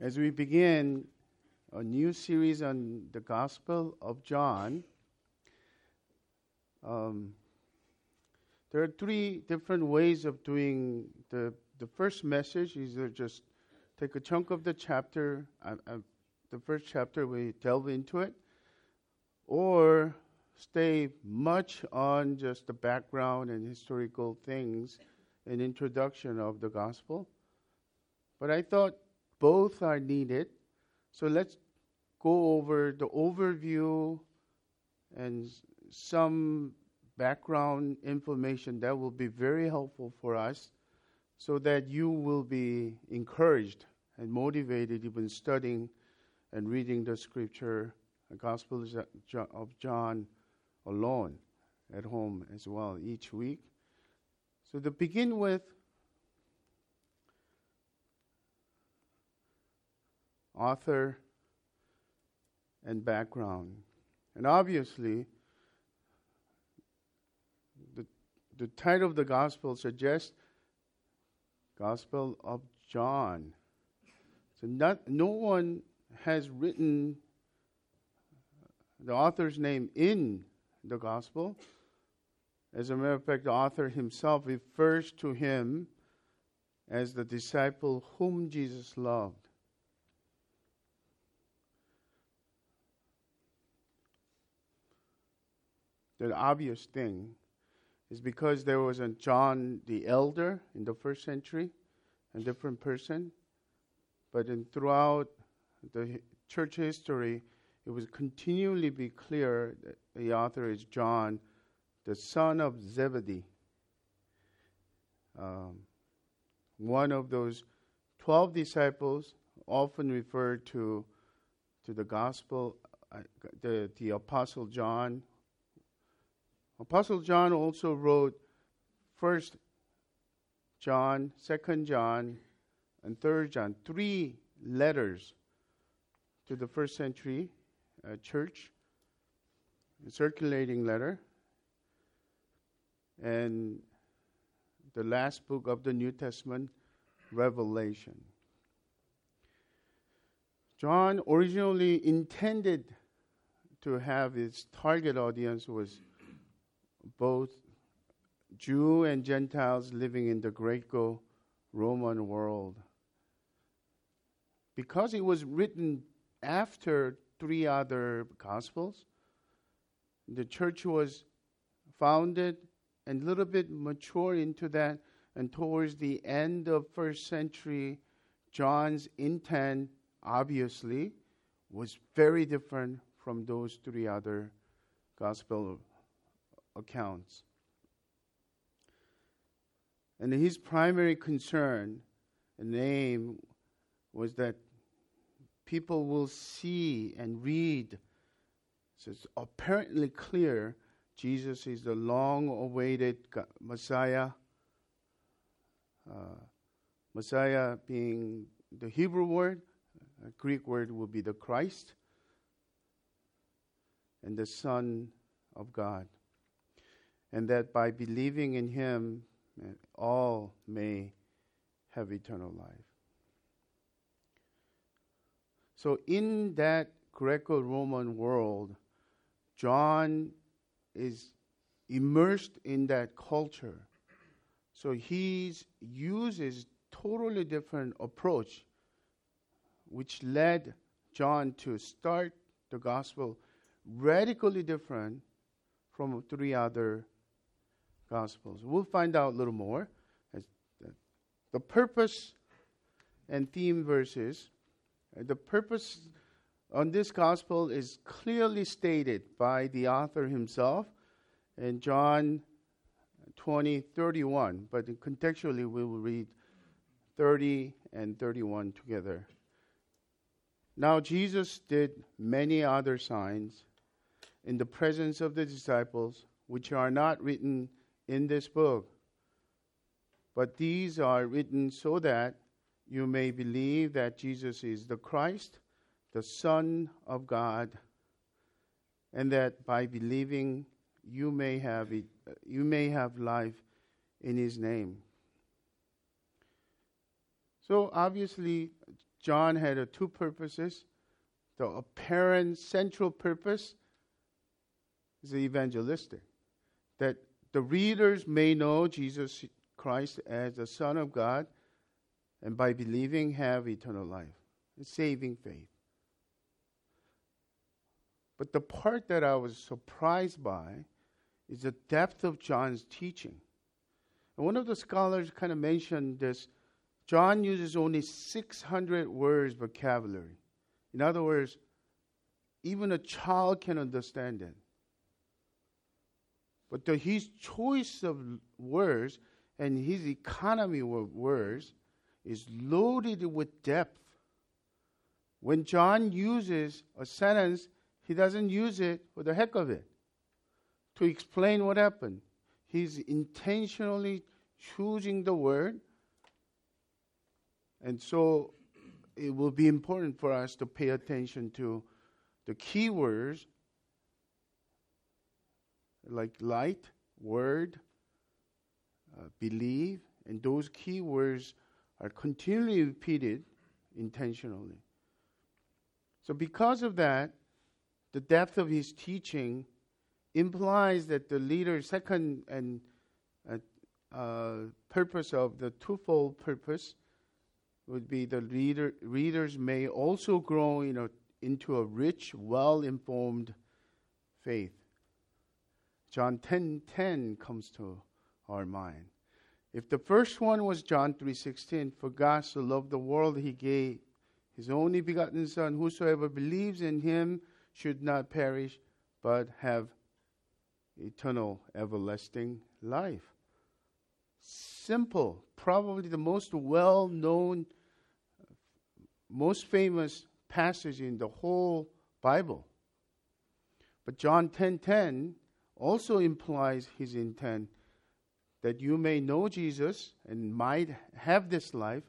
As we begin a new series on the Gospel of John, um, there are three different ways of doing the the first message. Either just take a chunk of the chapter, uh, uh, the first chapter, we delve into it, or stay much on just the background and historical things, an introduction of the gospel. But I thought both are needed. So let's go over the overview and some background information that will be very helpful for us so that you will be encouraged and motivated even studying and reading the scripture, the Gospel of John alone at home as well each week. So to begin with, author and background. And obviously, the, the title of the gospel suggests Gospel of John. So not, no one has written the author's name in the gospel. As a matter of fact, the author himself refers to him as the disciple whom Jesus loved. The obvious thing is because there was a John the Elder in the first century, a different person, but in throughout the church history, it was continually be clear that the author is John, the son of Zebedee, um, one of those twelve disciples, often referred to to the gospel, uh, the the apostle John. Apostle John also wrote First John, Second John, and Third John, three letters to the first century uh, church, a circulating letter, and the last book of the New Testament, Revelation. John originally intended to have his target audience was both Jew and Gentiles living in the Greco Roman world. Because it was written after three other gospels. The church was founded and a little bit mature into that, and towards the end of first century, John's intent obviously was very different from those three other gospel accounts. And his primary concern and aim was that people will see and read. So it's apparently clear Jesus is the long awaited Messiah. Uh, Messiah being the Hebrew word, a Greek word will be the Christ, and the Son of God. And that by believing in him, all may have eternal life. So, in that Greco Roman world, John is immersed in that culture. So, he uses totally different approach, which led John to start the gospel radically different from three other gospels. We'll find out a little more. Uh, the purpose and theme verses uh, the purpose on this gospel is clearly stated by the author himself in John 20, 31, but contextually we will read 30 and 31 together. Now Jesus did many other signs in the presence of the disciples, which are not written in this book. But these are written so that you may believe that Jesus is the Christ, the Son of God, and that by believing you may have it, you may have life in his name. So obviously John had uh, two purposes. The apparent central purpose is evangelistic, that the readers may know Jesus Christ as the Son of God, and by believing have eternal life, saving faith. But the part that I was surprised by is the depth of John's teaching. And one of the scholars kind of mentioned this. John uses only 600 words vocabulary. In other words, even a child can understand it. But the, his choice of words and his economy of words is loaded with depth. When John uses a sentence, he doesn't use it for the heck of it to explain what happened. He's intentionally choosing the word. And so it will be important for us to pay attention to the key words like light, word, uh, believe, and those key words are continually repeated intentionally. So, because of that, the depth of his teaching implies that the leader's second and uh, purpose of the twofold purpose would be the reader, readers may also grow in a, into a rich, well informed faith. John 10:10 10, 10 comes to our mind. If the first one was John 3:16, for God so loved the world he gave his only begotten son whosoever believes in him should not perish but have eternal everlasting life. Simple, probably the most well-known most famous passage in the whole Bible. But John 10:10 10, 10 also implies his intent that you may know Jesus and might have this life,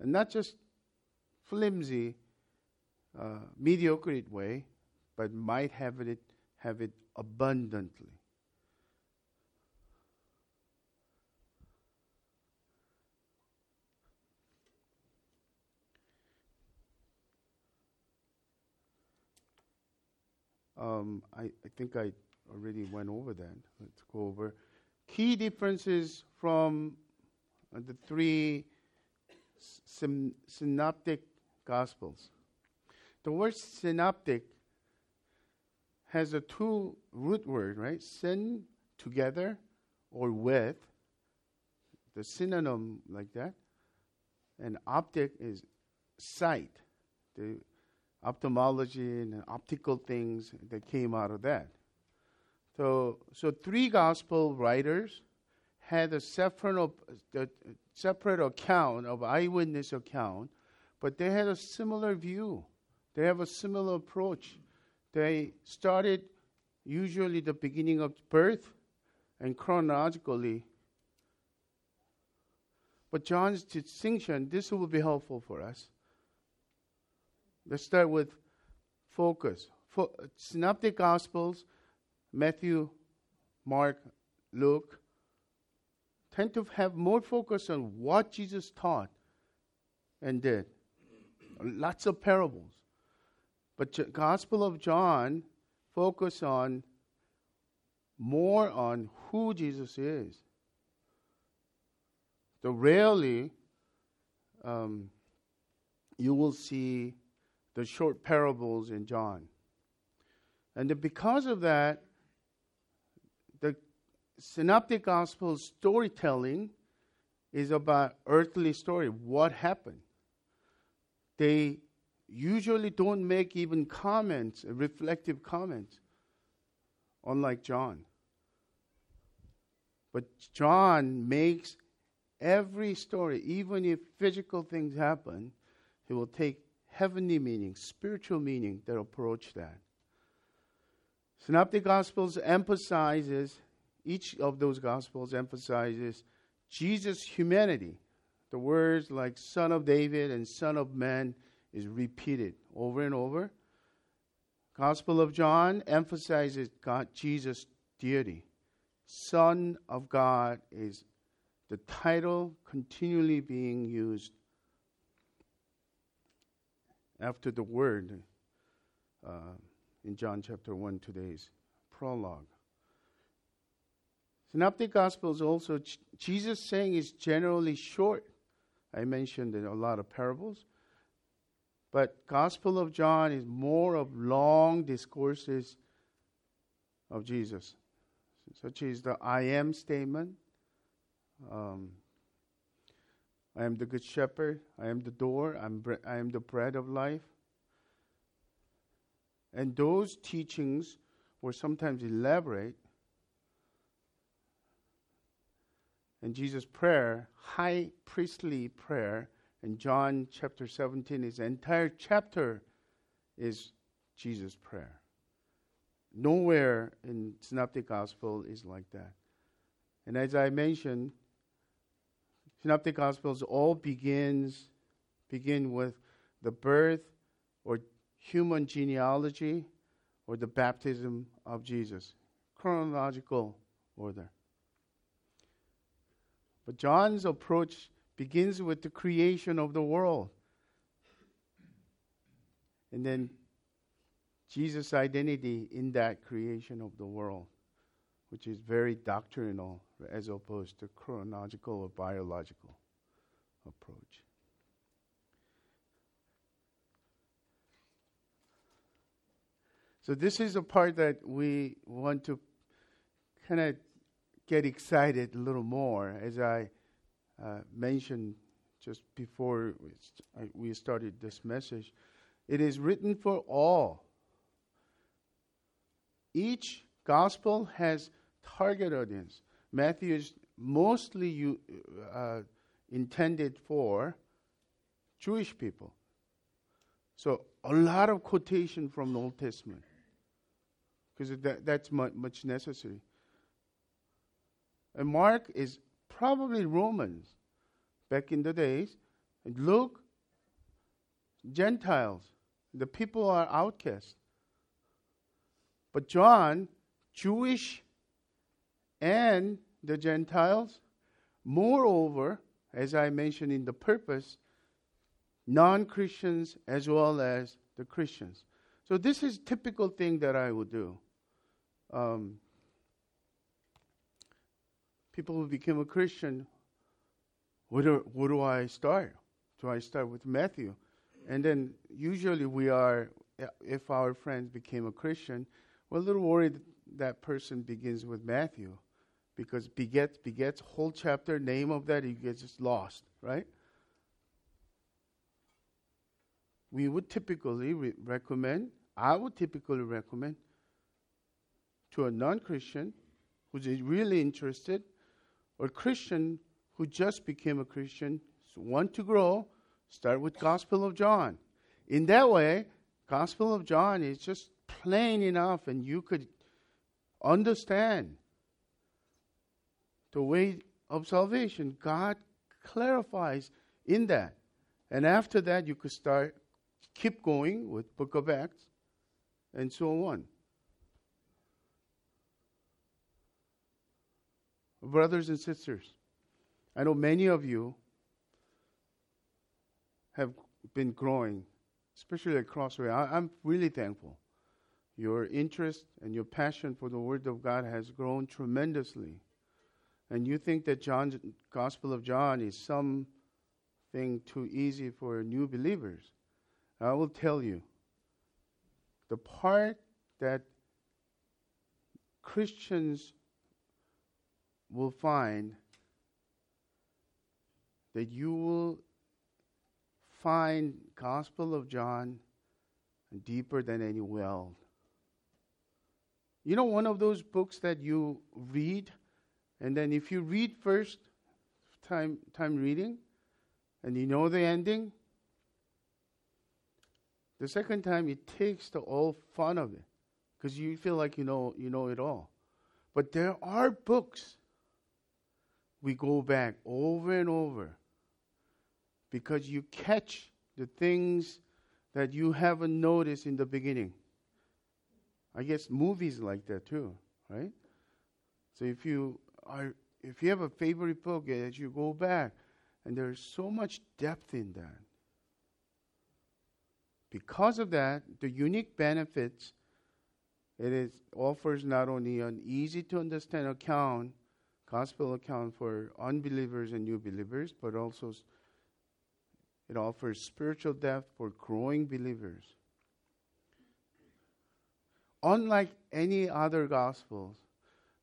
and not just flimsy, uh, mediocre way, but might have it have it abundantly. Um, I, I think I already went over that. Let's go over key differences from uh, the three syn- synoptic gospels. The word synoptic has a two root word, right? Syn together or with, the synonym like that. And optic is sight, the ophthalmology and optical things that came out of that. So, so three gospel writers had a separate, separate account of eyewitness account, but they had a similar view. They have a similar approach. They started usually the beginning of birth and chronologically. But John's distinction, this will be helpful for us. Let's start with focus. For, synoptic Gospels Matthew, Mark, Luke tend to have more focus on what Jesus taught and did. Lots of parables. But the Gospel of John focus on more on who Jesus is. So rarely um, you will see the short parables in John. And because of that, Synoptic Gospel storytelling is about earthly story, what happened. They usually don't make even comments, reflective comments, unlike John. But John makes every story, even if physical things happen, he will take heavenly meaning, spiritual meaning that approach that. Synoptic Gospels emphasizes each of those gospels emphasizes Jesus' humanity. The words like Son of David and Son of Man is repeated over and over. Gospel of John emphasizes God, Jesus' deity. Son of God is the title continually being used. after the word uh, in John chapter 1, today's prologue. Synoptic Gospels also, Jesus' saying is generally short. I mentioned a lot of parables. But Gospel of John is more of long discourses of Jesus, such as the I am statement. Um, I am the good shepherd. I am the door. I'm bre- I am the bread of life. And those teachings were sometimes elaborate. And Jesus' prayer, high priestly prayer, in John chapter 17, his entire chapter is Jesus' prayer. Nowhere in Synoptic Gospel is like that. And as I mentioned, Synoptic Gospels all begins begin with the birth or human genealogy or the baptism of Jesus. Chronological order. But John's approach begins with the creation of the world. And then Jesus' identity in that creation of the world, which is very doctrinal as opposed to chronological or biological approach. So, this is a part that we want to kind of get excited a little more as I uh, mentioned just before we started this message. It is written for all. Each gospel has target audience. Matthew is mostly you, uh, intended for Jewish people. So a lot of quotation from the Old Testament because that, that's much, much necessary. And Mark is probably Romans back in the days. And Luke, Gentiles. The people are outcasts. But John, Jewish and the Gentiles. Moreover, as I mentioned in the purpose, non Christians as well as the Christians. So this is typical thing that I would do. Um, people who became a Christian, where do, where do I start? Do I start with Matthew? And then usually we are, if our friends became a Christian, we're a little worried that person begins with Matthew because begets, begets, whole chapter, name of that, he gets just lost, right? We would typically re- recommend, I would typically recommend to a non Christian who's really interested or Christian who just became a Christian, want to grow, start with Gospel of John. In that way, Gospel of John is just plain enough and you could understand the way of salvation. God clarifies in that. And after that you could start keep going with Book of Acts and so on. Brothers and sisters, I know many of you have been growing, especially at Crossway. I, am really thankful. Your interest and your passion for the Word of God has grown tremendously. And you think that John's Gospel of John is something too easy for new believers. I will tell you the part that Christians will find that you will find Gospel of John deeper than any well. You know, one of those books that you read, and then if you read first time time reading, and you know the ending, the second time it takes the all fun of it because you feel like you know you know it all. But there are books we go back over and over because you catch the things that you haven't noticed in the beginning. I guess movies like that too, right? So if you are if you have a favorite book as you go back and there's so much depth in that. because of that, the unique benefits it is offers not only an easy to understand account, gospel account for unbelievers and new believers, but also it offers spiritual depth for growing believers. Unlike any other gospels,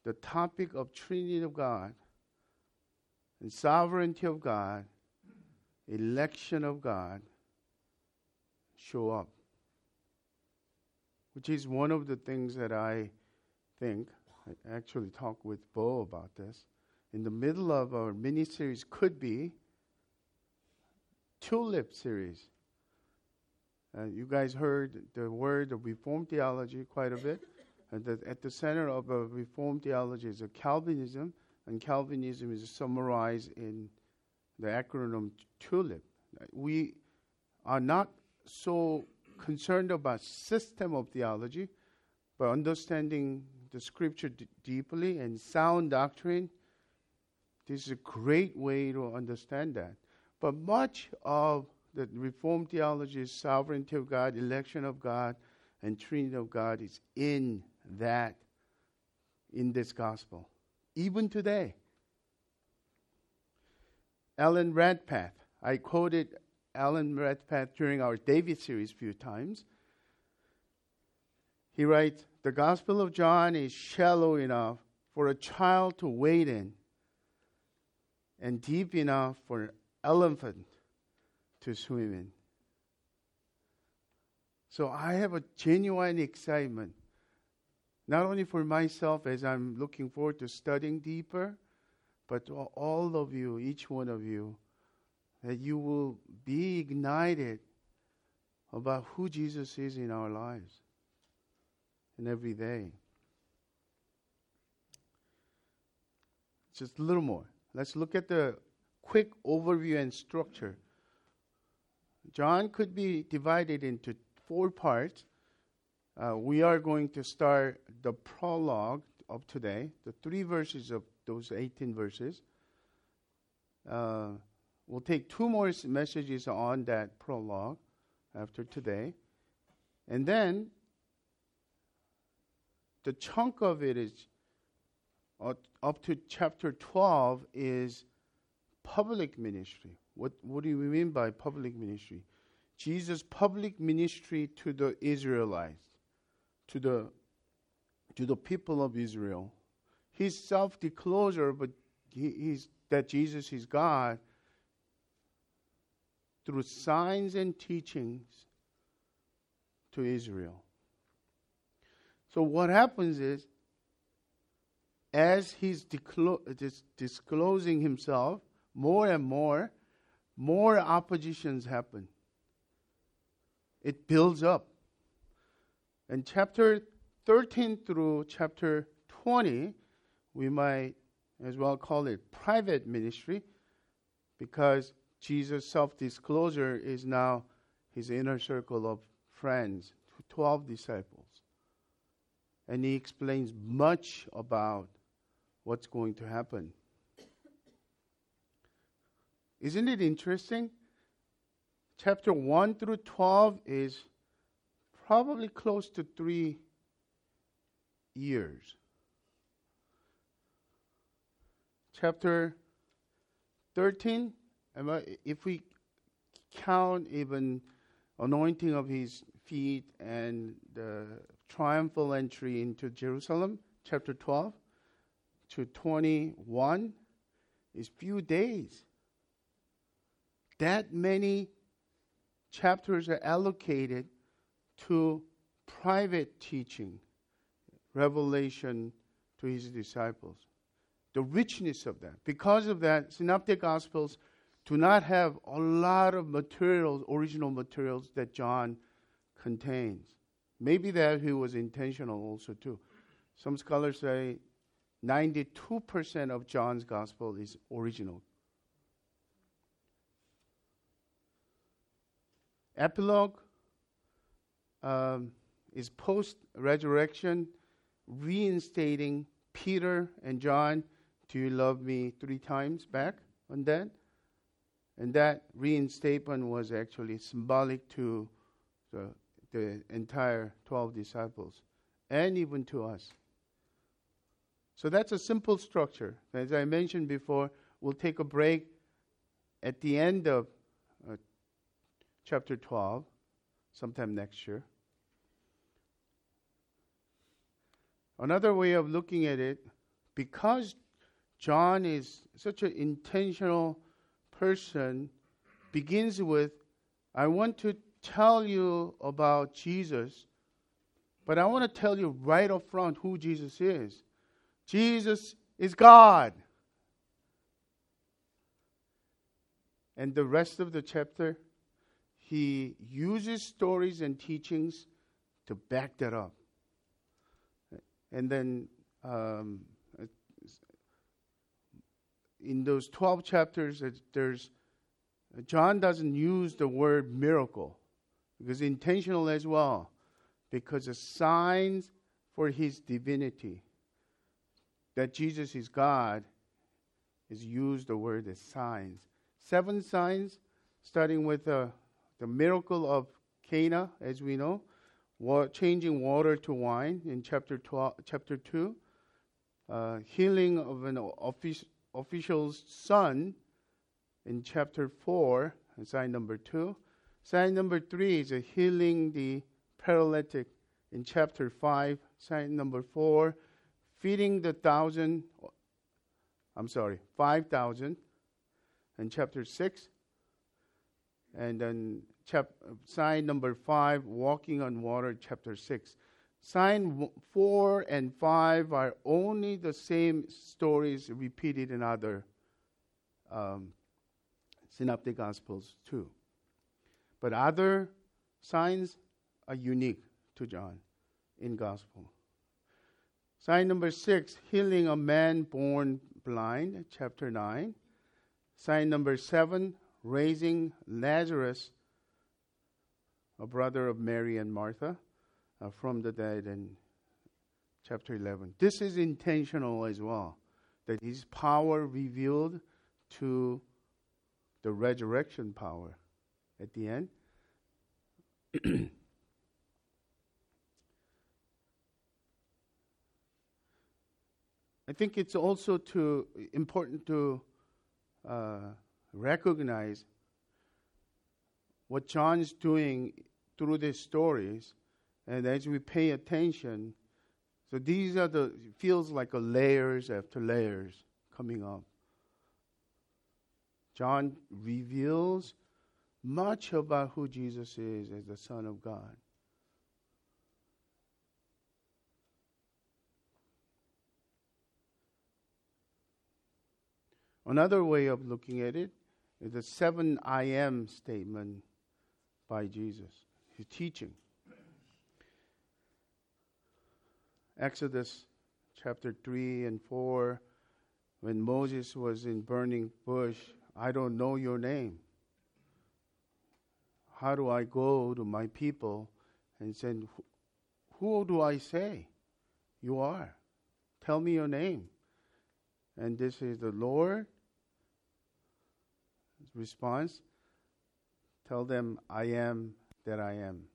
the topic of Trinity of God and sovereignty of God, election of God show up which is one of the things that I think. I actually talked with Bo about this. In the middle of our mini series, could be Tulip series. Uh, you guys heard the word of Reformed theology quite a bit. And the, at the center of a Reformed theology is a Calvinism, and Calvinism is summarized in the acronym TULIP. We are not so concerned about system of theology, but understanding the scripture d- deeply and sound doctrine, this is a great way to understand that. But much of the Reformed theology is sovereignty of God, election of God, and Trinity of God is in that, in this gospel. Even today. Alan Redpath, I quoted Alan Redpath during our David series a few times. He writes, The Gospel of John is shallow enough for a child to wade in and deep enough for an elephant to swim in. So I have a genuine excitement, not only for myself as I'm looking forward to studying deeper, but all of you, each one of you, that you will be ignited about who Jesus is in our lives and every day. Just a little more. Let's look at the quick overview and structure. John could be divided into four parts. Uh, we are going to start the prologue of today, the three verses of those 18 verses. Uh, We'll take two more messages on that prologue after today. And then the chunk of it is uh, up to chapter 12 is public ministry. What, what do you mean by public ministry? Jesus' public ministry to the Israelites, to the, to the people of Israel. His self disclosure, but he, he's, that Jesus is God through signs and teachings to Israel. So, what happens is, as he's disclosing himself more and more, more oppositions happen. It builds up. And chapter 13 through chapter 20, we might as well call it private ministry because Jesus' self disclosure is now his inner circle of friends, 12 disciples. And he explains much about what's going to happen. Isn't it interesting? Chapter 1 through 12 is probably close to three years. Chapter 13 if we count even anointing of his feet and the triumphal entry into Jerusalem, chapter 12 to 21, is few days. That many chapters are allocated to private teaching, revelation to his disciples. The richness of that. Because of that, Synoptic Gospels do not have a lot of materials, original materials that John contains. Maybe that he was intentional also too. Some scholars say 92% of John's gospel is original. Epilogue um, is post resurrection, reinstating Peter and John, Do you love me three times back on that? And that reinstatement was actually symbolic to the, the entire 12 disciples, and even to us. So that's a simple structure. As I mentioned before, we'll take a break at the end of uh, chapter 12, sometime next year. Another way of looking at it, because John is such an intentional person, begins with, I want to tell you about Jesus, but I want to tell you right up front who Jesus is. Jesus is God. And the rest of the chapter, he uses stories and teachings to back that up. And then um, in those 12 chapters, there's John doesn't use the word miracle because intentional as well, because the signs for his divinity that Jesus is God is used the word as signs. Seven signs, starting with uh, the miracle of Cana, as we know, wa- changing water to wine in chapter 12, chapter 2, uh, healing of an offic- official's son in chapter 4, sign number 2. Sign number 3 is healing the paralytic in chapter 5. Sign number 4, feeding the thousand, I'm sorry, 5,000 in chapter 6. And then chap- sign number 5, walking on water, chapter 6. Sign 4 and 5 are only the same stories repeated in other um, synoptic gospels too. But other signs are unique to John in gospel. Sign number 6, healing a man born blind, chapter 9. Sign number 7, raising Lazarus, a brother of Mary and Martha uh, from the dead in chapter 11. This is intentional as well, that his power revealed to the resurrection power at the end. I think it's also too important to uh, recognize what John's doing through these stories and as we pay attention, so these are the, feels like a layers after layers coming up. John reveals much about who Jesus is as the Son of God. Another way of looking at it is the seven I am statement by Jesus, his teaching. Exodus chapter 3 and 4, when Moses was in burning bush, I don't know your name. How do I go to my people and say, Who do I say you are? Tell me your name. And this is the Lord. Response Tell them, I am that I am.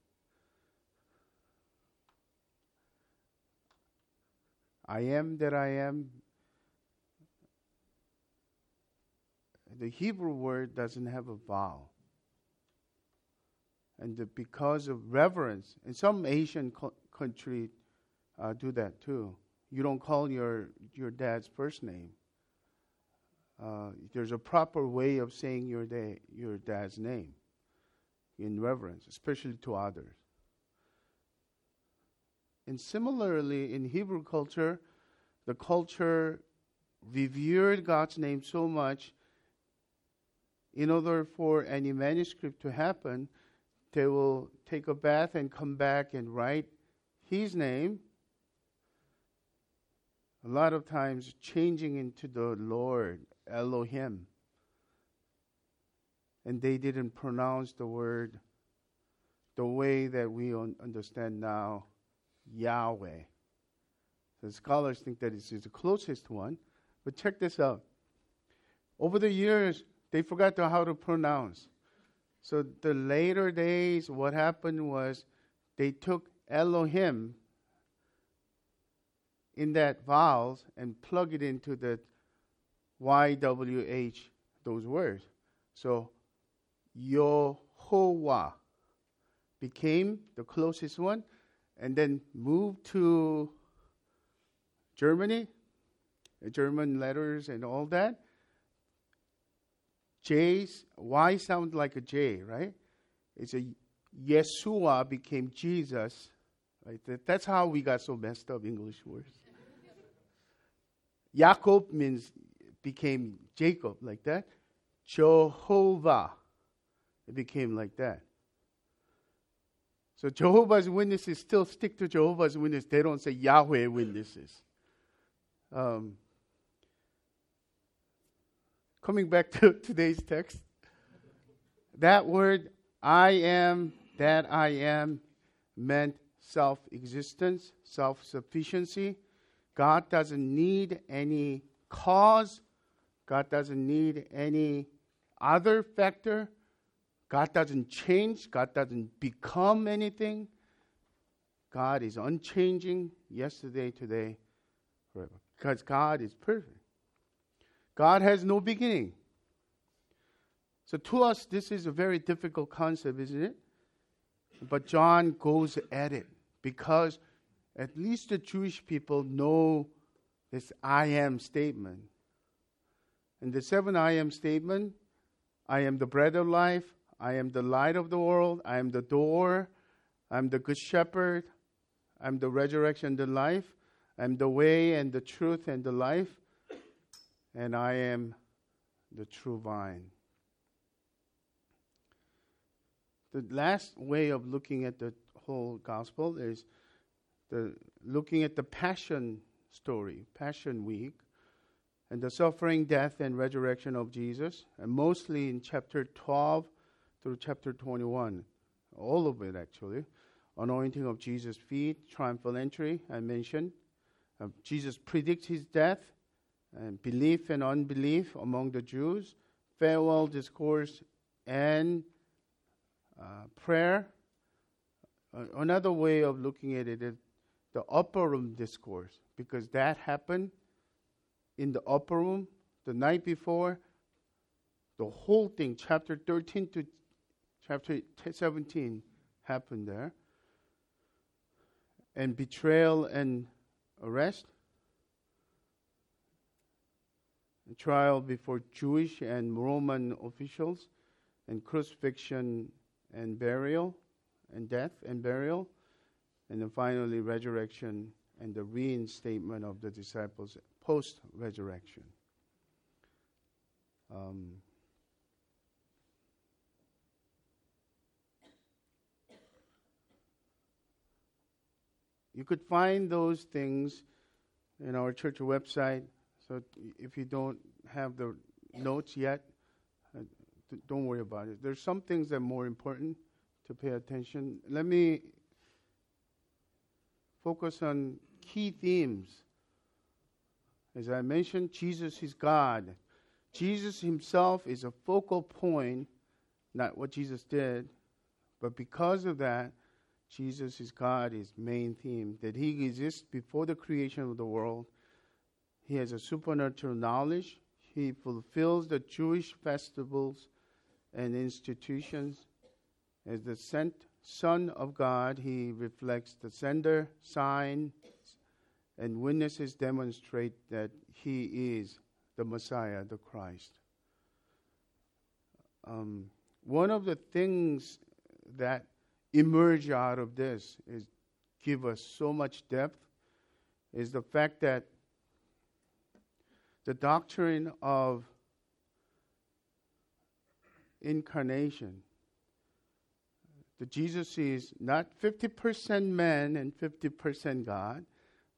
I am that I am. The Hebrew word doesn't have a vowel. And because of reverence, and some Asian co- country uh, do that too. You don't call your, your dad's first name. Uh, there's a proper way of saying your, your dad's name in reverence, especially to others. And similarly, in Hebrew culture, the culture revered God's name so much, in order for any manuscript to happen, they will take a bath and come back and write his name. A lot of times changing into the Lord, Elohim. And they didn't pronounce the word the way that we understand now Yahweh. The scholars think that it's the closest one. But check this out. Over the years, they forgot how to pronounce. So the later days, what happened was they took Elohim in that vowels and plug it into the YWH, those words. So Yehovah became the closest one and then moved to Germany, German letters and all that. J's, Y sounds like a J, right? It's a Yeshua became Jesus. Right? That, that's how we got so messed up English words. Jacob means became Jacob, like that. Jehovah, it became like that. So Jehovah's Witnesses still stick to Jehovah's Witnesses. They don't say Yahweh Witnesses. Um, coming back to today's text, that word, I am that I am, meant self existence, self sufficiency. God doesn't need any cause, God doesn't need any other factor. God doesn't change, God doesn't become anything. God is unchanging yesterday, today, forever. Because God is perfect. God has no beginning. So to us, this is a very difficult concept, isn't it? But John goes at it because at least the Jewish people know this I am statement. And the seven I am statement I am the bread of life, I am the light of the world, I am the door, I'm the good shepherd, I'm the resurrection and the life, I'm the way and the truth and the life and I am the true vine. The last way of looking at the whole gospel is the looking at the passion story, Passion Week, and the suffering, death, and resurrection of Jesus, and mostly in chapter 12 through chapter 21, all of it actually. Anointing of Jesus' feet, triumphal entry, I mentioned. Uh, Jesus predicts his death, and belief and unbelief among the Jews, farewell discourse, and uh, prayer. Uh, another way of looking at it is the upper room discourse, because that happened in the upper room the night before. The whole thing, chapter 13 to chapter 17, happened there. And betrayal and arrest trial before Jewish and Roman officials, and crucifixion and burial, and death and burial, and then finally resurrection and the reinstatement of the disciples post resurrection. Um, you could find those things in our church website so if you don't have the notes yet, uh, don't worry about it. There's some things that are more important to pay attention. Let me focus on key themes. As I mentioned, Jesus is God. Jesus himself is a focal point, not what Jesus did, but because of that, Jesus is God, his main theme, that he exists before the creation of the world he has a supernatural knowledge. He fulfills the Jewish festivals and institutions. As the sent Son of God, he reflects the sender, sign, and witnesses demonstrate that he is the Messiah, the Christ. Um, one of the things that emerge out of this is give us so much depth is the fact that the doctrine of incarnation. That Jesus is not 50% man and 50% God,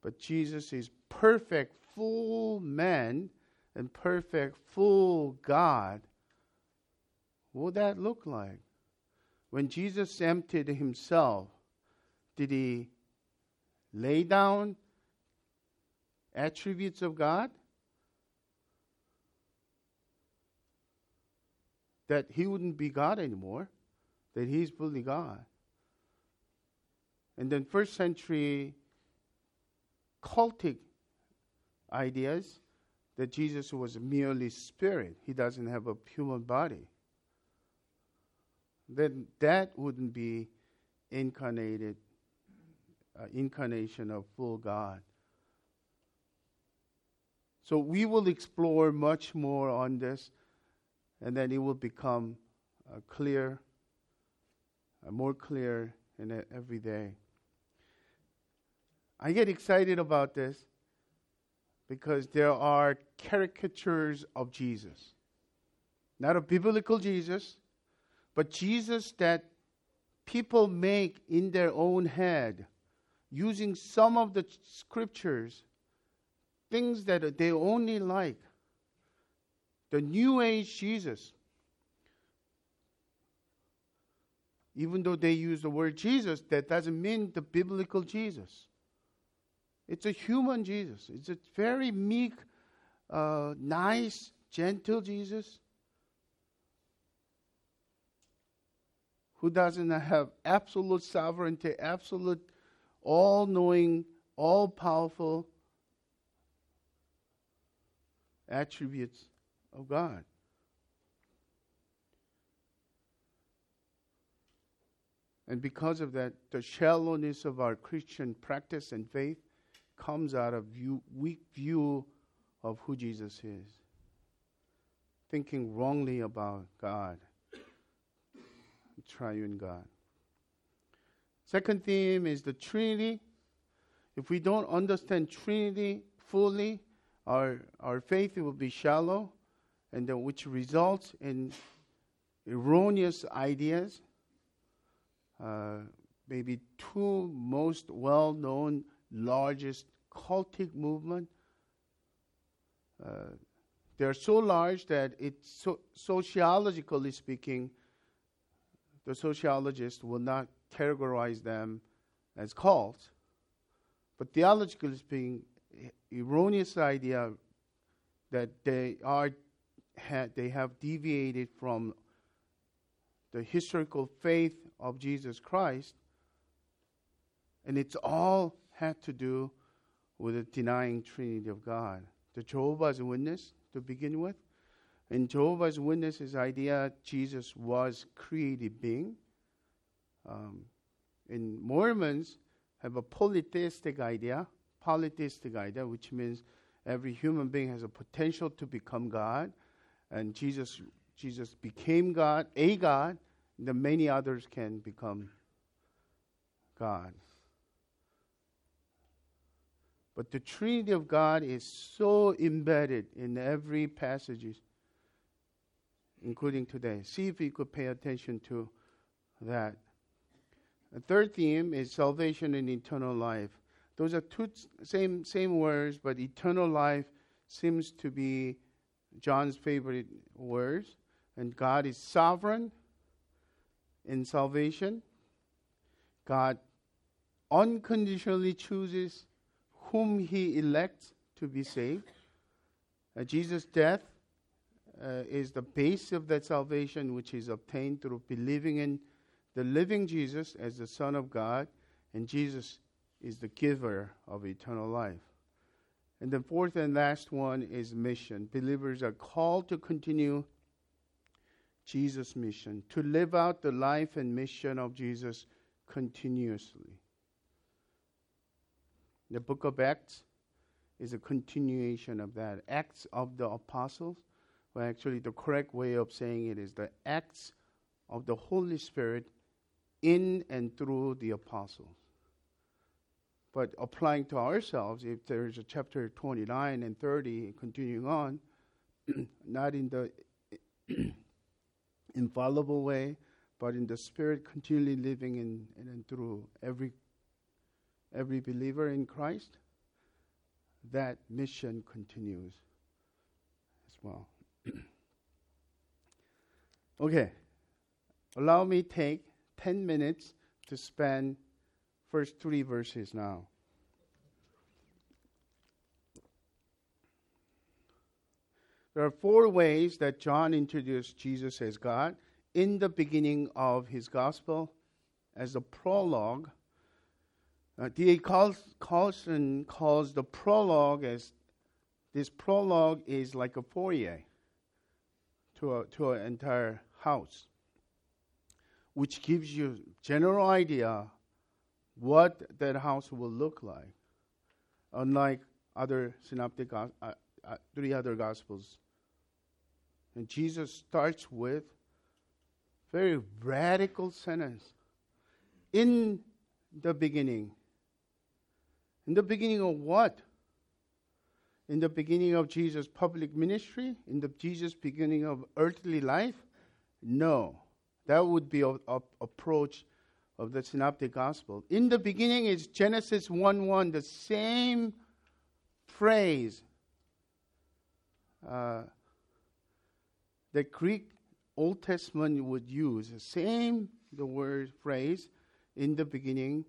but Jesus is perfect, full man and perfect, full God. What would that look like? When Jesus emptied himself, did he lay down attributes of God? That he wouldn't be God anymore. that he's fully God. And then first century cultic ideas that Jesus was merely spirit, he doesn't have a human body. Then that wouldn't be incarnated, uh, incarnation of full God. So we will explore much more on this, and then it will become uh, clear, uh, more clear in every day. I get excited about this because there are caricatures of Jesus. Not a biblical Jesus, but Jesus that people make in their own head using some of the scriptures, things that they only like. The New Age Jesus. Even though they use the word Jesus, that doesn't mean the biblical Jesus. It's a human Jesus. It's a very meek, uh, nice, gentle Jesus who doesn't have absolute sovereignty, absolute all knowing, all powerful attributes of God. And because of that, the shallowness of our Christian practice and faith comes out of view, weak view of who Jesus is, thinking wrongly about God, triune God. Second theme is the Trinity. If we don't understand Trinity fully, our, our faith will be shallow, and then which results in erroneous ideas. Uh, maybe two most well known largest cultic movement. Uh, they're so large that it's so, sociologically speaking, the sociologists will not categorize them as cults. But theologically speaking, erroneous idea that they are ha, they have deviated from the historical faith of Jesus Christ, and it's all had to do with the denying Trinity of God. The Jehovah's Witness, to begin with, and Jehovah's Witnesses' idea, Jesus was created being. Um, in Mormons have a polytheistic idea, polytheistic idea, which means every human being has a potential to become God, and Jesus Jesus became God, a God, then many others can become God. But the Trinity of God is so embedded in every passage, including today. See if you could pay attention to that. The third theme is salvation and eternal life. Those are two same same words, but eternal life seems to be John's favorite words. And God is sovereign in salvation. God unconditionally chooses whom he elects to be saved. Uh, Jesus' death uh, is the base of that salvation, which is obtained through believing in the living Jesus as the Son of God, and Jesus is the giver of eternal life. And the fourth and last one is mission. Believers are called to continue Jesus' mission, to live out the life and mission of Jesus continuously. The book of Acts is a continuation of that. Acts of the Apostles, well, actually, the correct way of saying it is the Acts of the Holy Spirit in and through the apostles. But applying to ourselves, if there's a chapter 29 and 30 continuing on, not in the infallible way, but in the Spirit continually living in, in and through every every believer in Christ, that mission continues as well. okay, allow me take 10 minutes to spend first three verses now. There are four ways that John introduced Jesus as God in the beginning of his gospel as a prologue. Uh, D.A. Carson calls the prologue as this prologue is like a foyer to a, to an entire house, which gives you general idea what that house will look like. Unlike other synoptic, uh, uh, three other gospels, and Jesus starts with very radical sentence. In the beginning. In the beginning of what? In the beginning of Jesus' public ministry? In the Jesus' beginning of earthly life? No. That would be a, a approach of the synoptic gospel. In the beginning is Genesis 1 1, the same phrase. Uh, the Greek Old Testament would use the same the word phrase in the beginning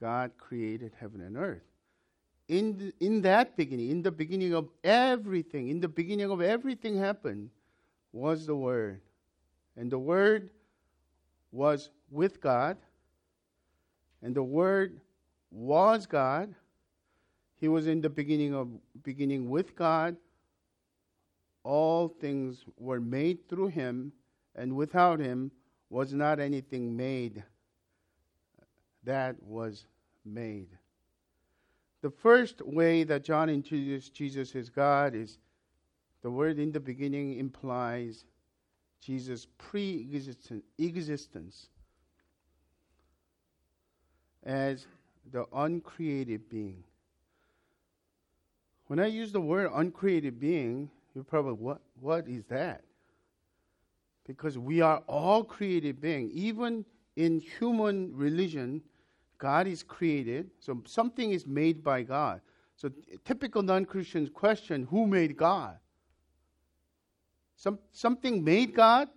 God created heaven and earth. In, in that beginning, in the beginning of everything, in the beginning of everything happened, was the Word. And the Word was with God, and the Word was God. He was in the beginning of beginning with God, all things were made through him, and without him was not anything made that was made. The first way that John introduced Jesus as God is the word in the beginning implies Jesus' pre existence as the uncreated being. When I use the word uncreated being, you're probably, what, what is that? Because we are all created beings. Even in human religion, God is created. So something is made by God. So typical non-Christian question, who made God? Some, something made God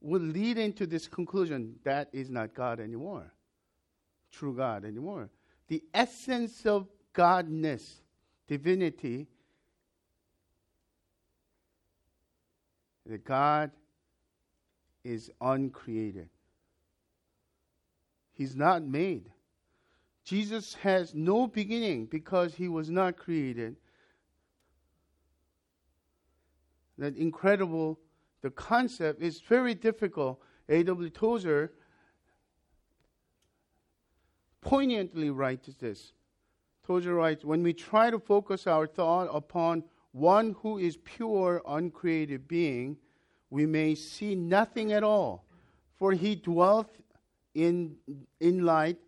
will lead into this conclusion that is not God anymore. True God anymore. The essence of Godness, divinity, that God is uncreated. He's not made. Jesus has no beginning because he was not created. That incredible, the concept is very difficult. A.W. Tozer poignantly writes this. Tozer writes When we try to focus our thought upon one who is pure, uncreated being, we may see nothing at all. For he dwelleth in, in light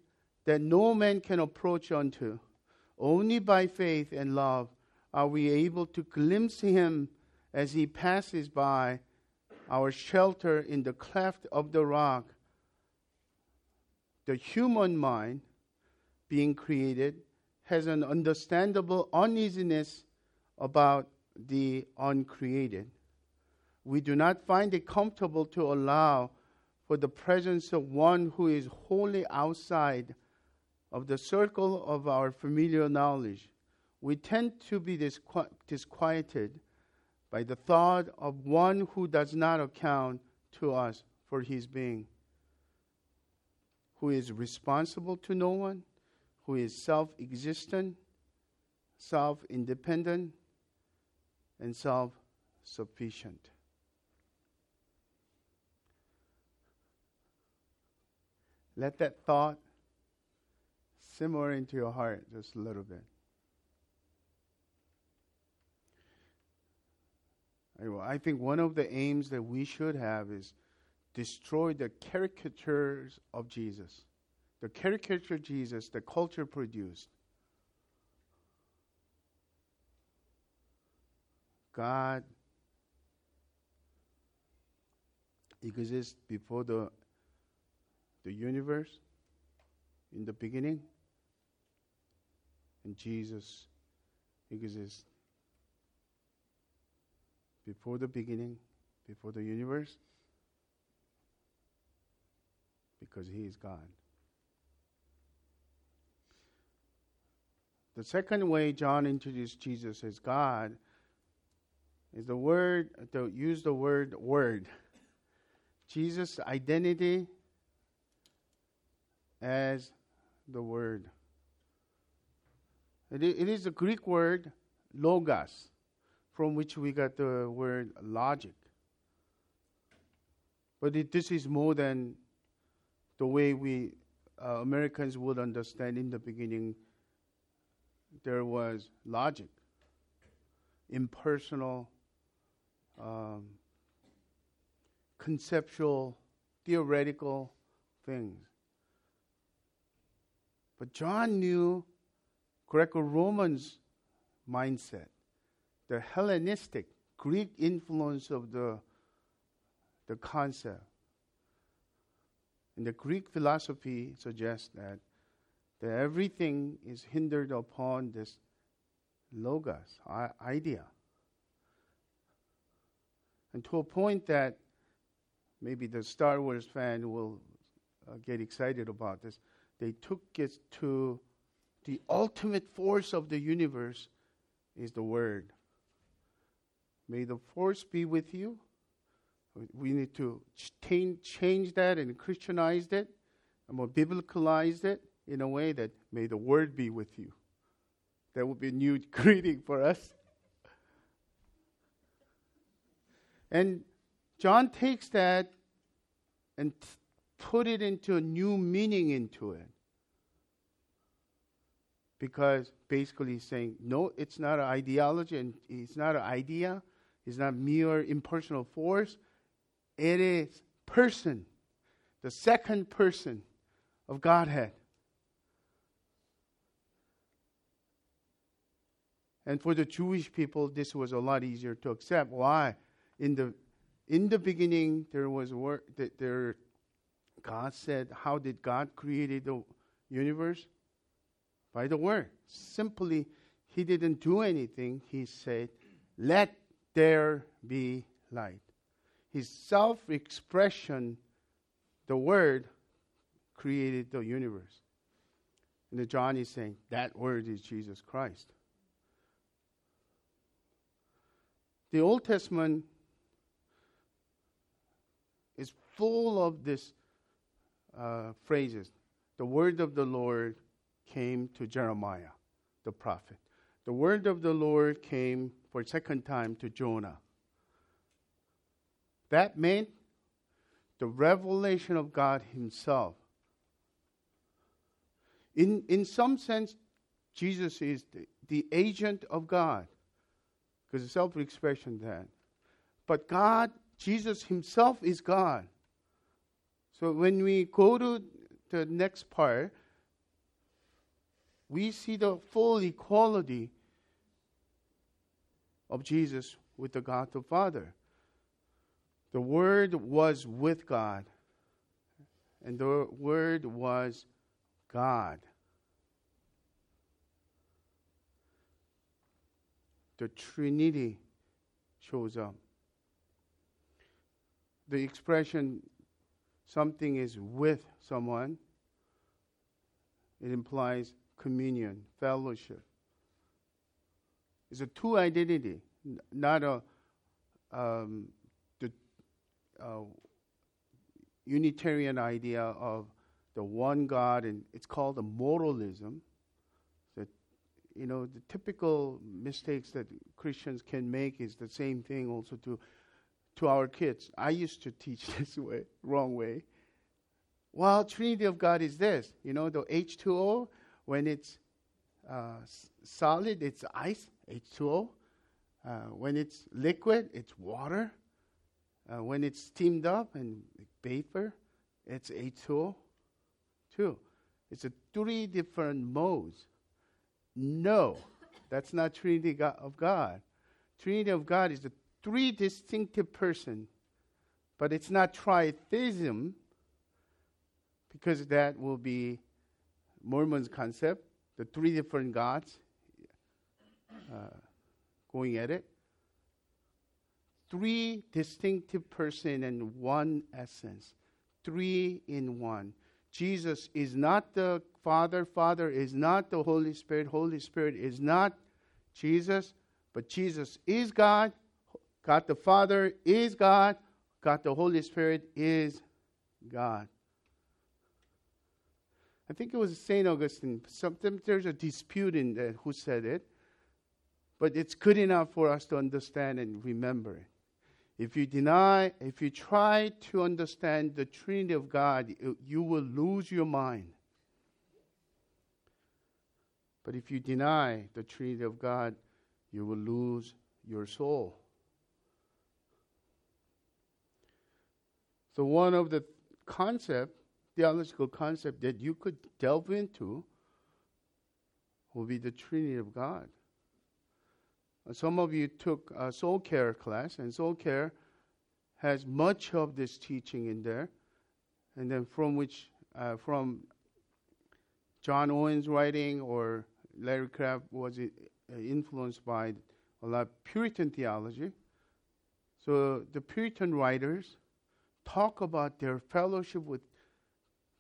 that no man can approach unto. Only by faith and love are we able to glimpse him as he passes by, our shelter in the cleft of the rock. The human mind, being created, has an understandable uneasiness about the uncreated. We do not find it comfortable to allow for the presence of one who is wholly outside of the circle of our familiar knowledge. We tend to be disqu- disquieted by the thought of one who does not account to us for his being, who is responsible to no one, who is self existent, self independent, and self sufficient. Let that thought simmer into your heart just a little bit. I think one of the aims that we should have is destroy the caricatures of Jesus, the caricature of Jesus the culture produced. God exists before the, the universe in the beginning, and Jesus exists before the beginning, before the universe, because He is God. The second way John introduced Jesus as God is the word, to use the word word. Jesus' identity as the Word. It, is the Greek word, logos, from which we got the word logic. But it, this is more than the way we uh, Americans would understand in the beginning. There was logic, impersonal, um, conceptual, theoretical things. But John knew Greco Romans mindset, the Hellenistic, Greek influence of the, the concept. And the Greek philosophy suggests that, that everything is hindered upon this logos, idea. And to a point that maybe the Star Wars fan will uh, get excited about this, they took it to the ultimate force of the universe is the Word. May the force be with you. We need to change, that and Christianize it, and more biblicalize it in a way that may the Word be with you. That would be a new greeting for us. And John takes that and t- put it into a new meaning into it because basically he's saying, no, it's not an ideology and it's not an idea, it's not mere impersonal force. It is person, the second person of Godhead. And for the Jewish people, this was a lot easier to accept. Why? In the in the beginning, there was word that there. God said, "How did God create the universe? by the word. Simply, he didn't do anything. He said, Let there be light. His self expression, the word, created the universe. And John is saying, That word is Jesus Christ. The Old Testament is full of these uh, phrases. The word of the Lord came to Jeremiah, the prophet. The word of the Lord came for a second time to Jonah. That meant the revelation of God Himself. In, in some sense, Jesus is the, the agent of God, because self expression that. But God, Jesus Himself is God. So when we go to the next part, we see the full equality of Jesus with the God the Father. The Word was with God, and the Word was God. The Trinity shows up. The expression something is with someone, it implies communion, fellowship. It's a two identity, not a um, the uh, Unitarian idea of the one God, and it's called a modalism. That you know the typical mistakes that Christians can make is the same thing also to to our kids. I used to teach this way, wrong way. Well, Trinity of God is this, you know, the H2O when it's uh, solid, it's ice, H2O. Uh, when it's liquid, it's water. Uh, when it's steamed up and vapor, it's H2O. Two. It's a three different modes. No, that's not Trinity of God. Trinity of God is the three distinctive person, but it's not tritheism because that will be Mormon's concept, the three different gods uh, going at it. Three distinctive person and one essence. Three in one. Jesus is not the Father, Father is not the Holy Spirit, Holy Spirit is not Jesus, but Jesus is God. God the Father is God. God the Holy Spirit is God. I think it was St. Augustine. Sometimes there's a dispute in that who said it, but it's good enough for us to understand and remember it. If you deny, if you try to understand the Trinity of God, you will lose your mind. But if you deny the Trinity of God, you will lose your soul. So, one of the concept, theological concept that you could delve into will be the Trinity of God. Some of you took a soul care class, and soul care has much of this teaching in there, and then from which, uh, from John Owen's writing or Larry Crabb was uh, influenced by a lot of Puritan theology. So the Puritan writers talk about their fellowship with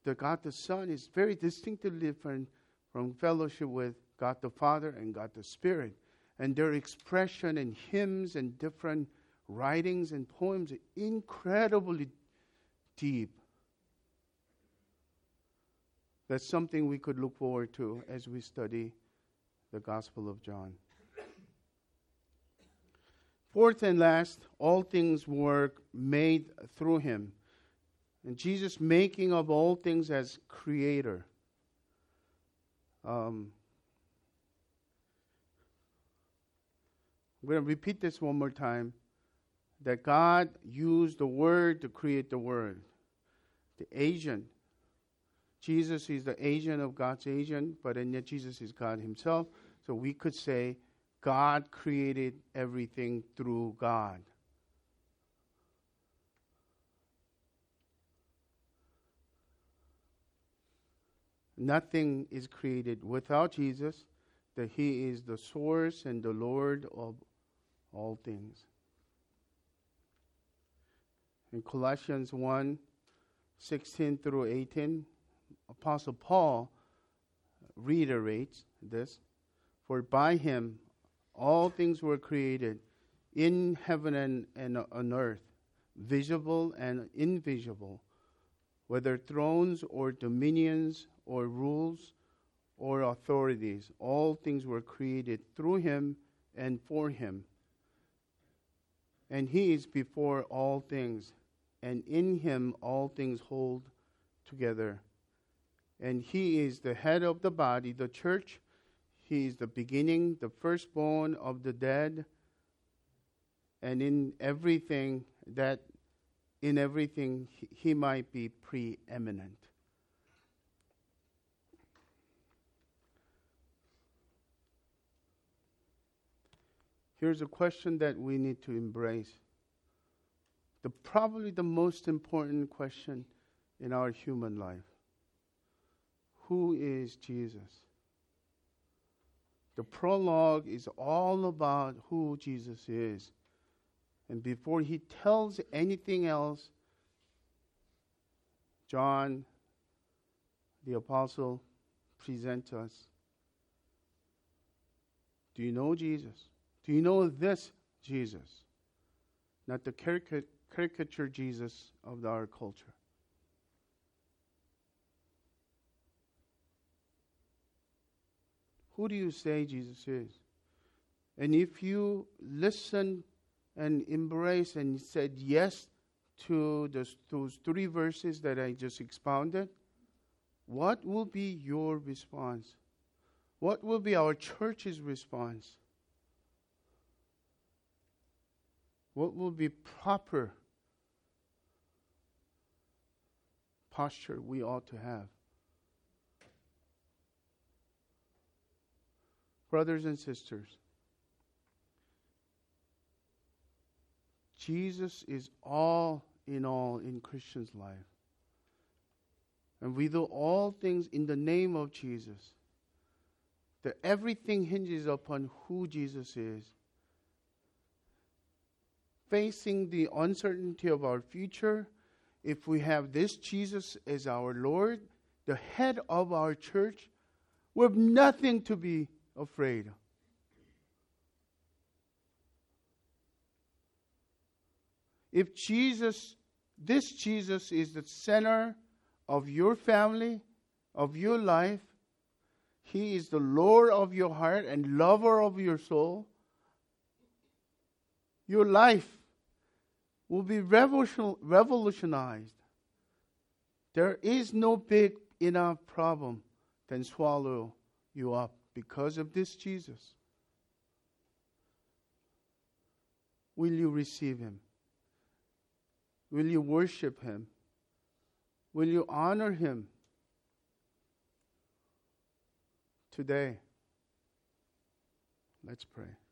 the God the Son is very distinctly different from fellowship with God the Father and God the Spirit and their expression in hymns and different writings and poems are incredibly deep. That's something we could look forward to as we study the Gospel of John. Fourth and last, all things were made through him. And Jesus making of all things as creator. Um, I'm going to repeat this one more time that God used the Word to create the Word. The agent. Jesus is the agent of God's agent, but and yet Jesus is God Himself. So we could say God created everything through God. Nothing is created without Jesus, that He is the source and the Lord of all things. In Colossians 1 16 through 18, Apostle Paul reiterates this For by him all things were created in heaven and, and on earth, visible and invisible, whether thrones or dominions or rules or authorities. All things were created through him and for him and he is before all things, and in him all things hold together. And he is the head of the body, the church. He is the beginning, the firstborn of the dead, and in everything that in everything he, might be preeminent. Here's a question that we need to embrace. The probably the most important question in our human life. Who is Jesus? The prologue is all about who Jesus is. And before he tells anything else, John, the apostle, presents us. Do you know Jesus? Do you know this Jesus? Not the caricature Jesus of our culture. Who do you say Jesus is? And if you listen and embrace and said yes to those, those three verses that I just expounded, what will be your response? What will be our church's response? What will be proper posture we ought to have? Brothers and sisters, Jesus is all in all in Christian's life. And we do all things in the name of Jesus. That everything hinges upon who Jesus is facing the uncertainty of our future, if we have this Jesus as our Lord, the head of our church, we have nothing to be afraid of. If Jesus, this Jesus is the center of your family, of your life, He is the Lord of your heart and lover of your soul, your life will be revolutionized. There is no big enough problem than swallow you up because of this Jesus. Will you receive him? Will you worship him? Will you honor him today? Let's pray.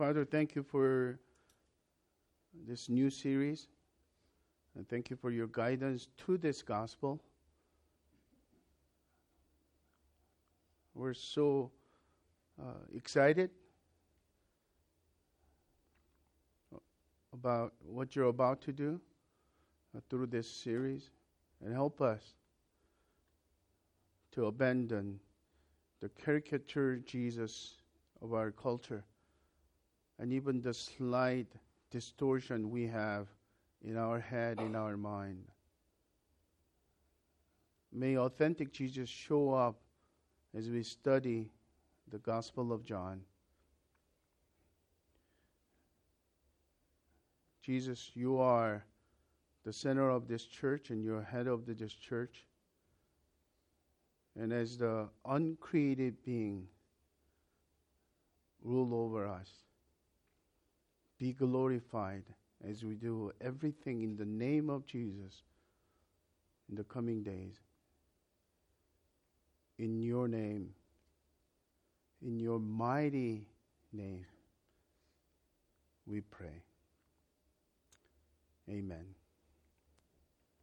Father, thank you for this new series. And thank you for your guidance to this gospel. We're so uh, excited about what you're about to do uh, through this series and help us to abandon the caricature Jesus of our culture and even the slight distortion we have in our head, in our mind. May authentic Jesus show up as we study the Gospel of John. Jesus, you are the center of this church and you're head of this church. And as the uncreated being, rule over us. Be glorified as we do everything in the name of Jesus in the coming days. In your name, in your mighty name, we pray. Amen.